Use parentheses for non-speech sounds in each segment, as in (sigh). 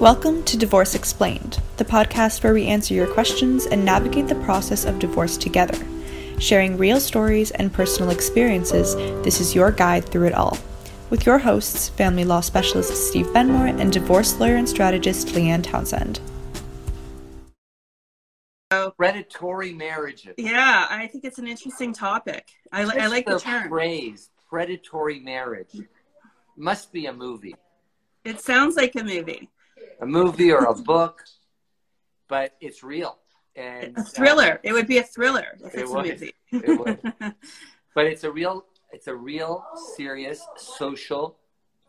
Welcome to Divorce Explained, the podcast where we answer your questions and navigate the process of divorce together. Sharing real stories and personal experiences, this is your guide through it all. With your hosts, family law specialist Steve Benmor and divorce lawyer and strategist Leanne Townsend. Predatory marriages. Yeah, I think it's an interesting topic. I, li- I Just like the term. phrase predatory marriage. Must be a movie, It sounds like a movie, a movie or a book, but it's real. And a uh, thriller. it would be a thriller if it it's a would. movie. It would. (laughs) but it's a real, it's a real serious social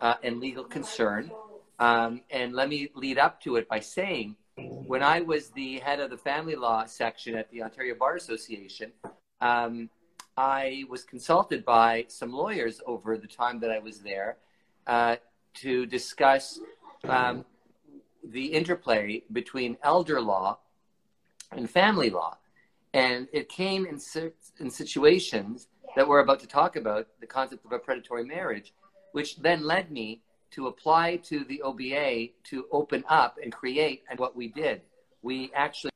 uh, and legal concern. Um, and let me lead up to it by saying, when I was the head of the family law section at the Ontario Bar Association, um, I was consulted by some lawyers over the time that I was there uh, to discuss um, the interplay between elder law and family law. And it came in, in situations that we're about to talk about, the concept of a predatory marriage, which then led me to apply to the OBA to open up and create and what we did. We actually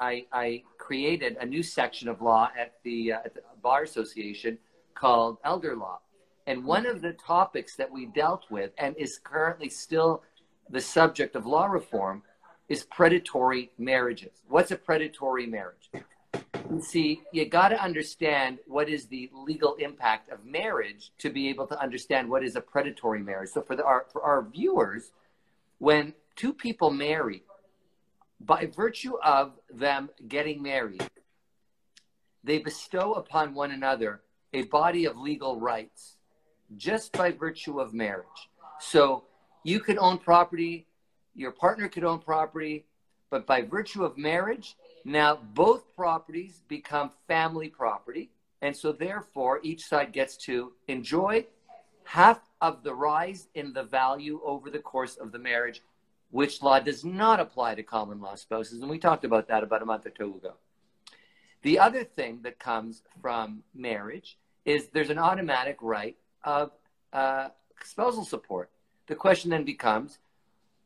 I, I created a new section of law at the, uh, at the Bar Association called Elder Law. And hmm. one of the topics that we dealt with and is currently still the subject of law reform is predatory marriages. What's a predatory marriage? You see, you got to understand what is the legal impact of marriage to be able to understand what is a predatory marriage. So for, the, our, for our viewers, when two people marry, by virtue of them getting married, they bestow upon one another a body of legal rights just by virtue of marriage. So you could own property, your partner could own property, but by virtue of marriage, now both properties become family property. And so therefore, each side gets to enjoy half of the rise in the value over the course of the marriage which law does not apply to common law spouses. And we talked about that about a month or two ago. The other thing that comes from marriage is there's an automatic right of uh, spousal support. The question then becomes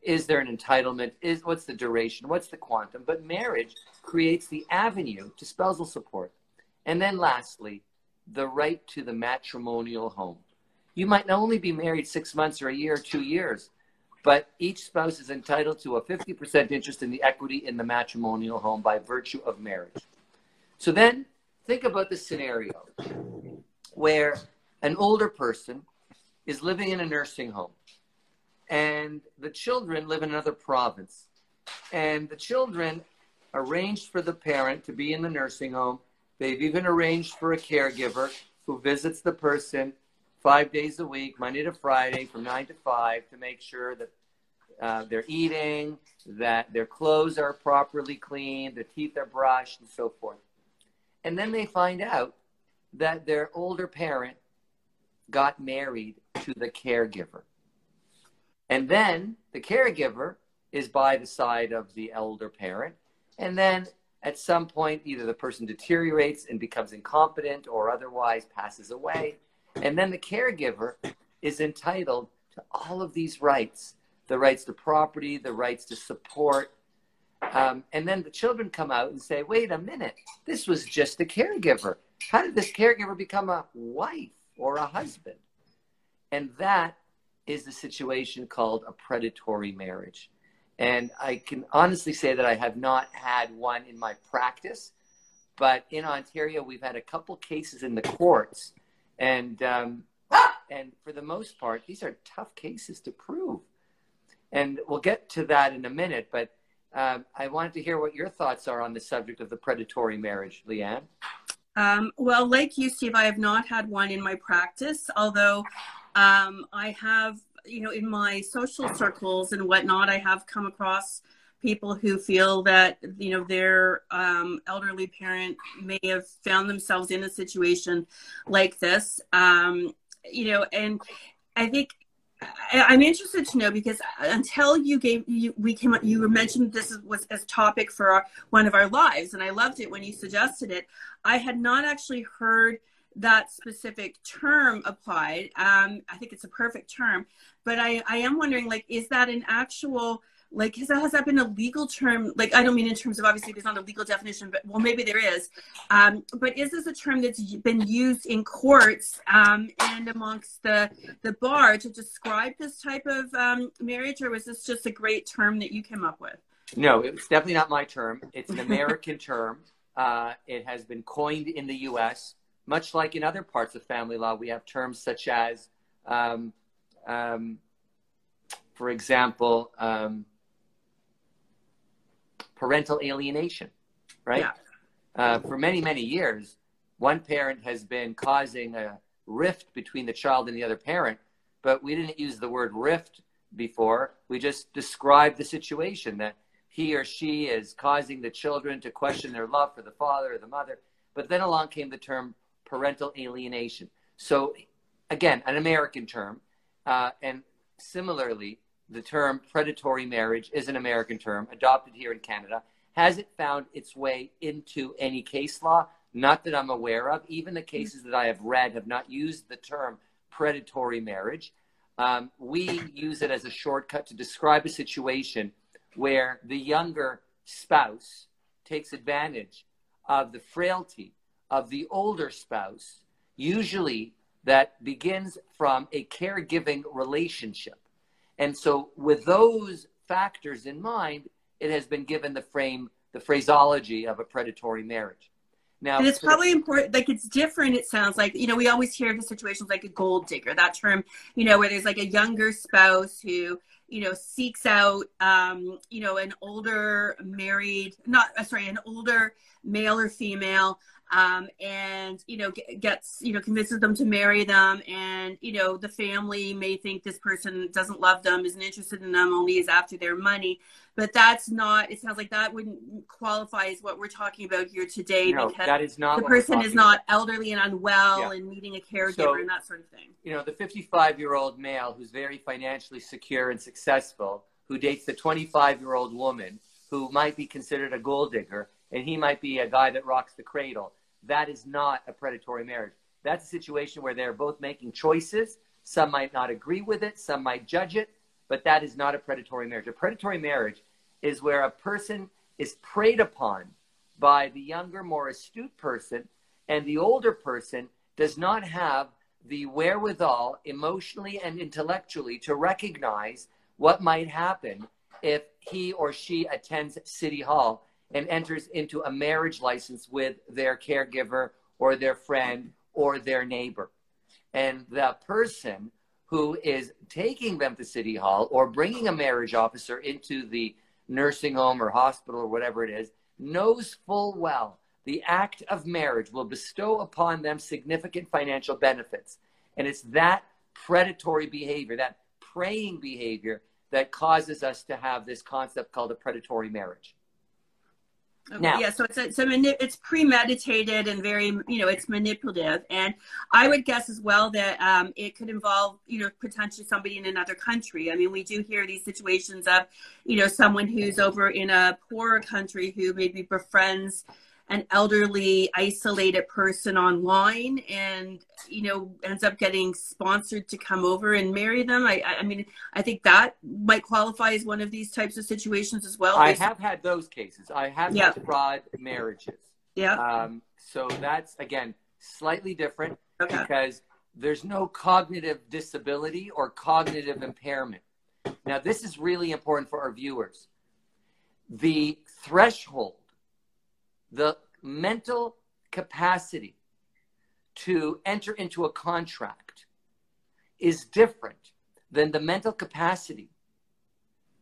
is there an entitlement? Is what's the duration? What's the quantum? But marriage creates the avenue to spousal support. And then lastly, the right to the matrimonial home. You might not only be married six months or a year or two years, but each spouse is entitled to a 50% interest in the equity in the matrimonial home by virtue of marriage. So then think about the scenario where an older person is living in a nursing home and the children live in another province. And the children arranged for the parent to be in the nursing home. They've even arranged for a caregiver who visits the person five days a week, Monday to Friday, from nine to five, to make sure that uh, they're eating, that their clothes are properly cleaned, their teeth are brushed, and so forth. And then they find out that their older parent got married to the caregiver. And then the caregiver is by the side of the elder parent. And then at some point, either the person deteriorates and becomes incompetent or otherwise passes away. And then the caregiver is entitled to all of these rights the rights to property, the rights to support. Um, and then the children come out and say, wait a minute, this was just a caregiver. How did this caregiver become a wife or a husband? And that is the situation called a predatory marriage. And I can honestly say that I have not had one in my practice, but in Ontario, we've had a couple cases in the courts. And, um, and for the most part, these are tough cases to prove. And we'll get to that in a minute, but um, I wanted to hear what your thoughts are on the subject of the predatory marriage, Leanne. Um, well, like you, Steve, I have not had one in my practice, although um, I have, you know, in my social circles and whatnot, I have come across people who feel that, you know, their um, elderly parent may have found themselves in a situation like this. Um, you know, and I think I, am interested to know because until you gave you we came you mentioned this was as topic for our, one of our lives and I loved it when you suggested it. I had not actually heard that specific term applied. Um, I think it's a perfect term, but I, I am wondering, like, is that an actual like has that, has that been a legal term? Like i don't mean in terms of obviously there's not a legal definition but well maybe there is. Um, but is this a term that's been used in courts um, and amongst the the bar to describe this type of um, marriage or was this just a great term that you came up with? No it's definitely not my term. It's an american (laughs) term uh, it has been coined in the us much like in other parts of family law, we have terms such as, um, um, for example, um, parental alienation, right? Yeah. Uh, for many, many years, one parent has been causing a rift between the child and the other parent, but we didn't use the word rift before. We just described the situation that he or she is causing the children to question their love for the father or the mother. But then along came the term parental alienation. So, again, an American term. Uh, and similarly, the term predatory marriage is an American term adopted here in Canada. Has it found its way into any case law? Not that I'm aware of. Even the cases that I have read have not used the term predatory marriage. Um, we use it as a shortcut to describe a situation where the younger spouse takes advantage of the frailty of the older spouse, usually that begins from a caregiving relationship. And so, with those factors in mind, it has been given the frame, the phraseology of a predatory marriage. Now, and it's probably important, like it's different. It sounds like, you know, we always hear the situations like a gold digger, that term, you know, where there's like a younger spouse who, you know, seeks out, um, you know, an older married, not, uh, sorry, an older male or female um, and you know gets you know convinces them to marry them and you know the family may think this person doesn't love them isn't interested in them only is after their money but that's not it sounds like that wouldn't qualify as what we're talking about here today no, because that is not the person is not about. elderly and unwell yeah. and needing a caregiver so, and that sort of thing you know the 55 year old male who's very financially secure and successful who dates the 25 year old woman who might be considered a gold digger and he might be a guy that rocks the cradle that is not a predatory marriage. That's a situation where they're both making choices. Some might not agree with it, some might judge it, but that is not a predatory marriage. A predatory marriage is where a person is preyed upon by the younger, more astute person, and the older person does not have the wherewithal, emotionally and intellectually, to recognize what might happen if he or she attends City Hall and enters into a marriage license with their caregiver or their friend or their neighbor. And the person who is taking them to City Hall or bringing a marriage officer into the nursing home or hospital or whatever it is knows full well the act of marriage will bestow upon them significant financial benefits. And it's that predatory behavior, that preying behavior, that causes us to have this concept called a predatory marriage. Okay, now, yeah, so it's a, so it's premeditated and very you know it's manipulative, and I would guess as well that um, it could involve you know potentially somebody in another country. I mean, we do hear these situations of you know someone who's over in a poorer country who maybe befriends an elderly isolated person online and you know ends up getting sponsored to come over and marry them. I i mean i think that might qualify as one of these types of situations as well. I have had those cases. I have yeah. had fraud marriages. Yeah. Um, so that's again slightly different okay. because there's no cognitive disability or cognitive impairment. Now this is really important for our viewers. The threshold the mental capacity to enter into a contract is different than the mental capacity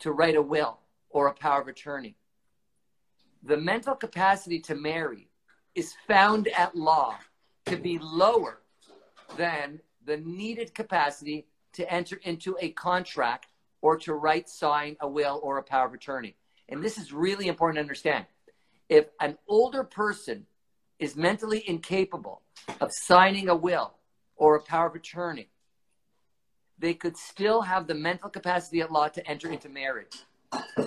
to write a will or a power of attorney. The mental capacity to marry is found at law to be lower than the needed capacity to enter into a contract or to write, sign a will or a power of attorney. And this is really important to understand if an older person is mentally incapable of signing a will or a power of attorney, they could still have the mental capacity at law to enter into marriage.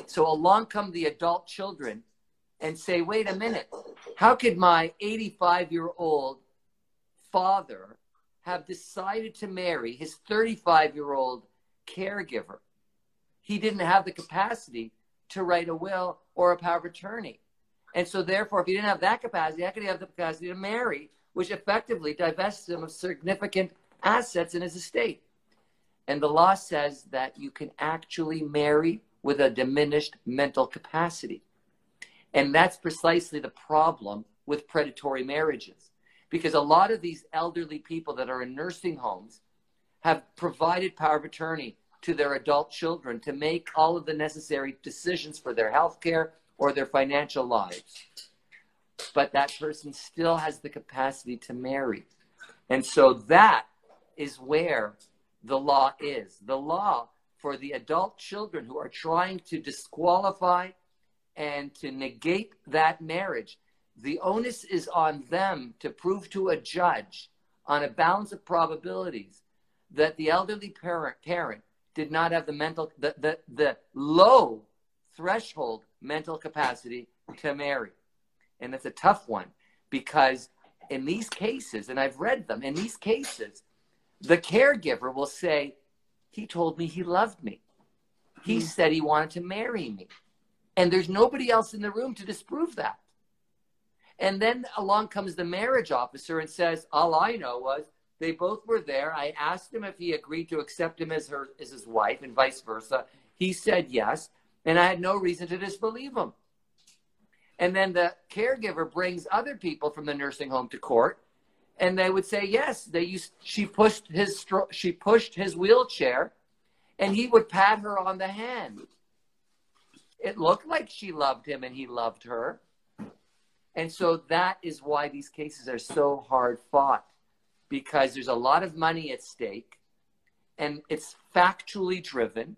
So along come the adult children and say, wait a minute, how could my 85 year old father have decided to marry his 35 year old caregiver. He didn't have the capacity to write a will or a power of attorney. And so, therefore, if he didn't have that capacity, how could have the capacity to marry, which effectively divests him of significant assets in his estate? And the law says that you can actually marry with a diminished mental capacity. And that's precisely the problem with predatory marriages. Because a lot of these elderly people that are in nursing homes have provided power of attorney to their adult children to make all of the necessary decisions for their health care or their financial lives. But that person still has the capacity to marry. And so that is where the law is. The law for the adult children who are trying to disqualify and to negate that marriage, the onus is on them to prove to a judge on a balance of probabilities that the elderly parent, parent did not have the mental, the, the, the low threshold mental capacity to marry. And it's a tough one because in these cases, and I've read them, in these cases, the caregiver will say, He told me he loved me. He mm-hmm. said he wanted to marry me. And there's nobody else in the room to disprove that. And then along comes the marriage officer and says, All I know was they both were there. I asked him if he agreed to accept him as her as his wife and vice versa. He said yes, and I had no reason to disbelieve him. And then the caregiver brings other people from the nursing home to court and they would say yes they used she pushed his she pushed his wheelchair and he would pat her on the hand it looked like she loved him and he loved her and so that is why these cases are so hard fought because there's a lot of money at stake and it's factually driven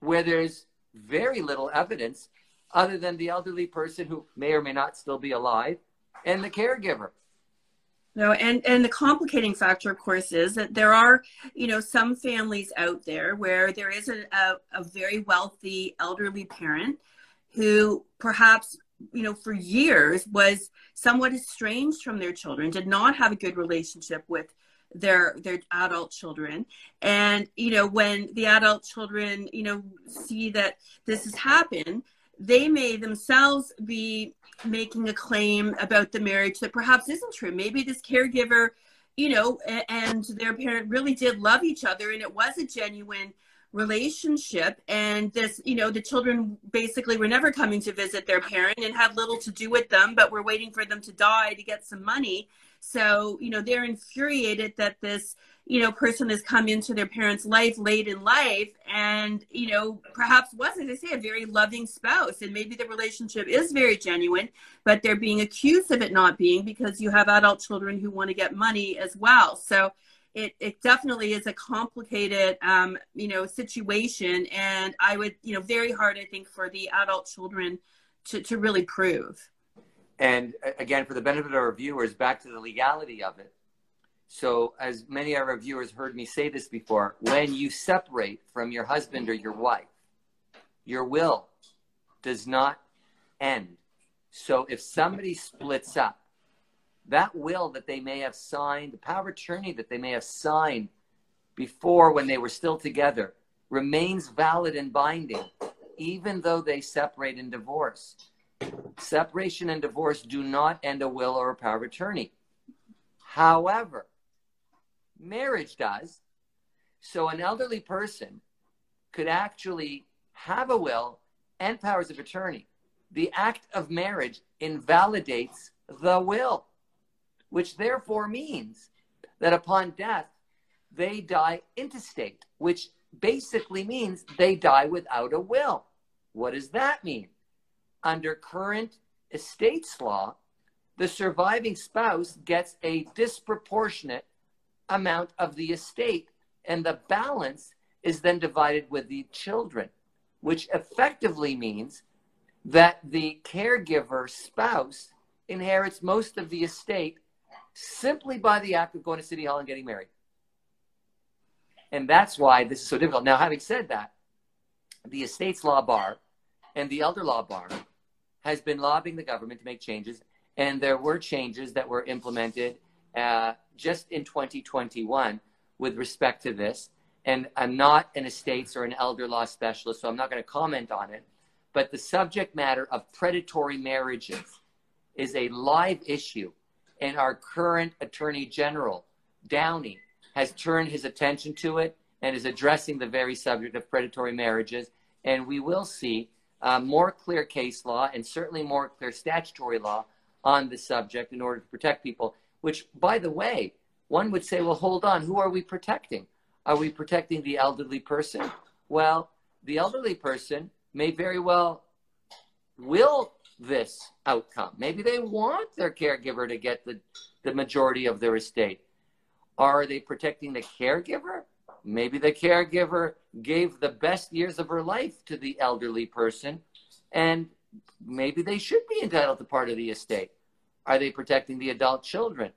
where there's very little evidence other than the elderly person who may or may not still be alive and the caregiver. No, and and the complicating factor, of course, is that there are, you know, some families out there where there is a, a, a very wealthy elderly parent who perhaps, you know, for years was somewhat estranged from their children, did not have a good relationship with their their adult children. And you know when the adult children you know see that this has happened they may themselves be making a claim about the marriage that perhaps isn't true. Maybe this caregiver, you know, and their parent really did love each other and it was a genuine relationship. And this you know the children basically were never coming to visit their parent and had little to do with them but were waiting for them to die to get some money so you know they're infuriated that this you know person has come into their parents life late in life and you know perhaps was as i say a very loving spouse. And maybe the relationship is very genuine but they're being accused of it not being because you have adult children who want to get money as well. So it, it definitely is a complicated um, you know situation. And i would you know very hard i think for the adult children to, to really prove and uh, again for the benefit of our viewers back to the legality of it so as many of our viewers heard me say this before when you separate from your husband or your wife your will does not end so if somebody splits up that will that they may have signed, the power of attorney that they may have signed before when they were still together, remains valid and binding, even though they separate and divorce. Separation and divorce do not end a will or a power of attorney. However, marriage does. So an elderly person could actually have a will and powers of attorney. The act of marriage invalidates the will which therefore means that upon death, they die intestate, which basically means they die without a will. What does that mean? Under current estates law, the surviving spouse gets a disproportionate amount of the estate, and the balance is then divided with the children, which effectively means that the caregiver spouse inherits most of the estate simply by the act of going to City Hall and getting married. And that's why this is so difficult. Now, having said that, the estates law bar and the elder law bar has been lobbying the government to make changes, and there were changes that were implemented uh, just in 2021 with respect to this. And I'm not an estates or an elder law specialist, so I'm not going to comment on it. But the subject matter of predatory marriages is a live issue. And our current Attorney General, Downey, has turned his attention to it and is addressing the very subject of predatory marriages. And we will see uh, more clear case law and certainly more clear statutory law on the subject in order to protect people. Which, by the way, one would say, well, hold on, who are we protecting? Are we protecting the elderly person? Well, the elderly person may very well will this outcome. Maybe they want their caregiver to get the, the majority of their estate. Are they protecting the caregiver? Maybe the caregiver gave the best years of her life to the elderly person, and maybe they should be entitled to part of the estate. Are they protecting the adult children?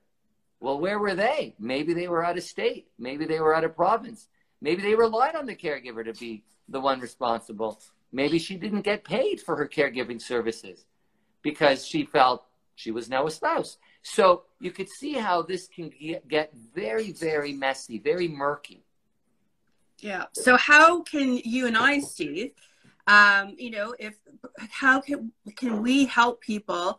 Well, where were they? Maybe they were out of state. Maybe they were out of province. Maybe they relied on the caregiver to be the one responsible. Maybe she didn't get paid for her caregiving services because she felt she was now a spouse. So you could see how this can get very, very messy, very murky. Yeah. So how can you and I, Steve, um, you know, if how can can we help people,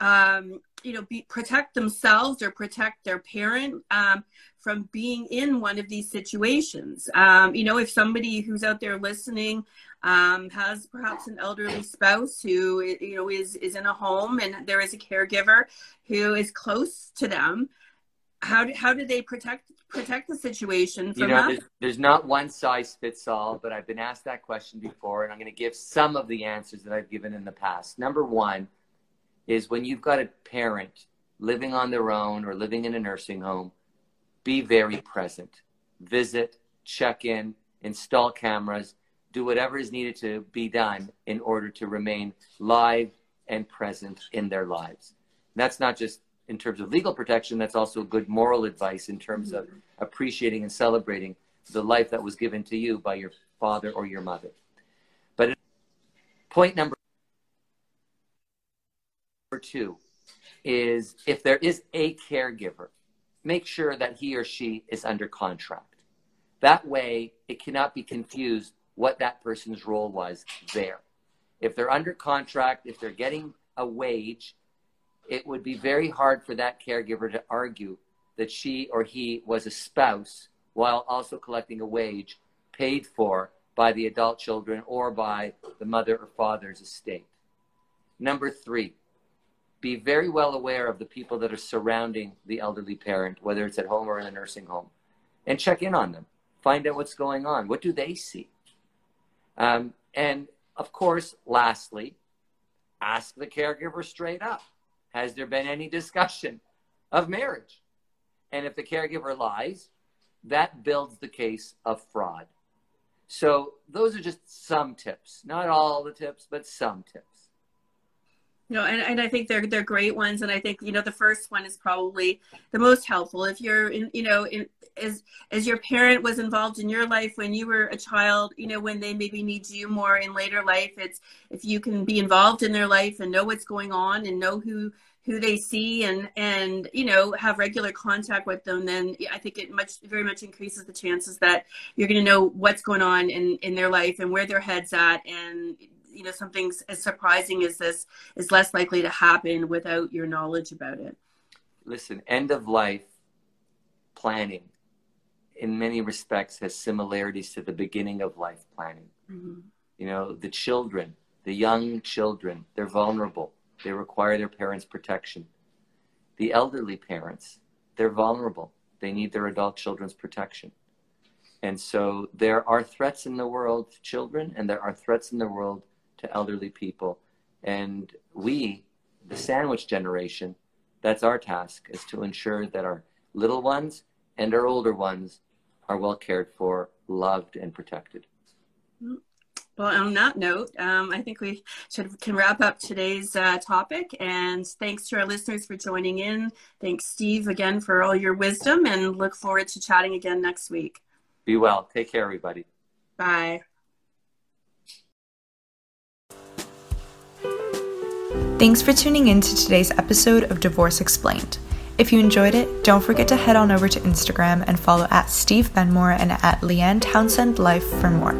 um, you know, be protect themselves or protect their parent um, from being in one of these situations? Um, you know, if somebody who's out there listening um, has perhaps an elderly spouse who you know is is in a home and there is a caregiver who is close to them, how do, how do they protect protect the situation from you know, that? There's, there's not one size fits all, but I've been asked that question before, and I'm going to give some of the answers that I've given in the past. Number one is when you've got a parent living on their own or living in a nursing home, be very present. Visit, check in, install cameras, do whatever is needed to be done in order to remain live and present in their lives. That's not just in terms of legal protection, that's also good moral advice in terms of mm-hmm. appreciating and celebrating the life that was given to you by your father or your mother. But point number two is if there is a caregiver, make sure that he or she is under contract. That way, it cannot be confused what that person's role was there. If they're under contract, if they're getting a wage, it would be very hard for that caregiver to argue that she or he was a spouse while also collecting a wage paid for by the adult children or by the mother or father's estate. Number three, be very well aware of the people that are surrounding the elderly parent, whether it's at home or in a nursing home, and check in on them. Find out what's going on. What do they see? Um, and of course, lastly, ask the caregiver straight up has there been any discussion of marriage? And if the caregiver lies, that builds the case of fraud. So those are just some tips, not all the tips, but some tips. Know, and, and I think they're they're great ones, and I think you know the first one is probably the most helpful. If you're in, you know, in, as as your parent was involved in your life when you were a child, you know, when they maybe need you more in later life, it's if you can be involved in their life and know what's going on and know who who they see and and you know have regular contact with them then i think it much very much increases the chances that you're going to know what's going on in in their life and where their head's at and you know something as surprising as this is less likely to happen without your knowledge about it. Listen end of life planning in many respects has similarities to the beginning of life planning. Mm-hmm. you know the children the young children they're vulnerable. They require their parents protection. The elderly parents they're vulnerable. They need their adult children's protection. And so there are threats in the world to children and there are threats in the world to elderly people. And we, the sandwich generation, that's our task is to ensure that our little ones and our older ones are well cared for, loved, and protected. Well, on that note, um, I think we should can wrap up today's uh, topic. And thanks to our listeners for joining in. Thanks, Steve, again for all your wisdom, and look forward to chatting again next week. Be well. Take care, everybody. Bye. Thanks for tuning in to today's episode of Divorce Explained. If you enjoyed it, don't forget to head on over to Instagram and follow at Steve Benmor and at Leanne Townsend Life for more.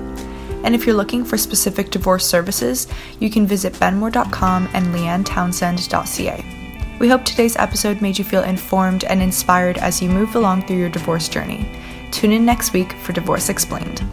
And if you're looking for specific divorce services, you can visit benmor.com and leannetownsend.ca. We hope today's episode made you feel informed and inspired as you move along through your divorce journey. Tune in next week for Divorce Explained.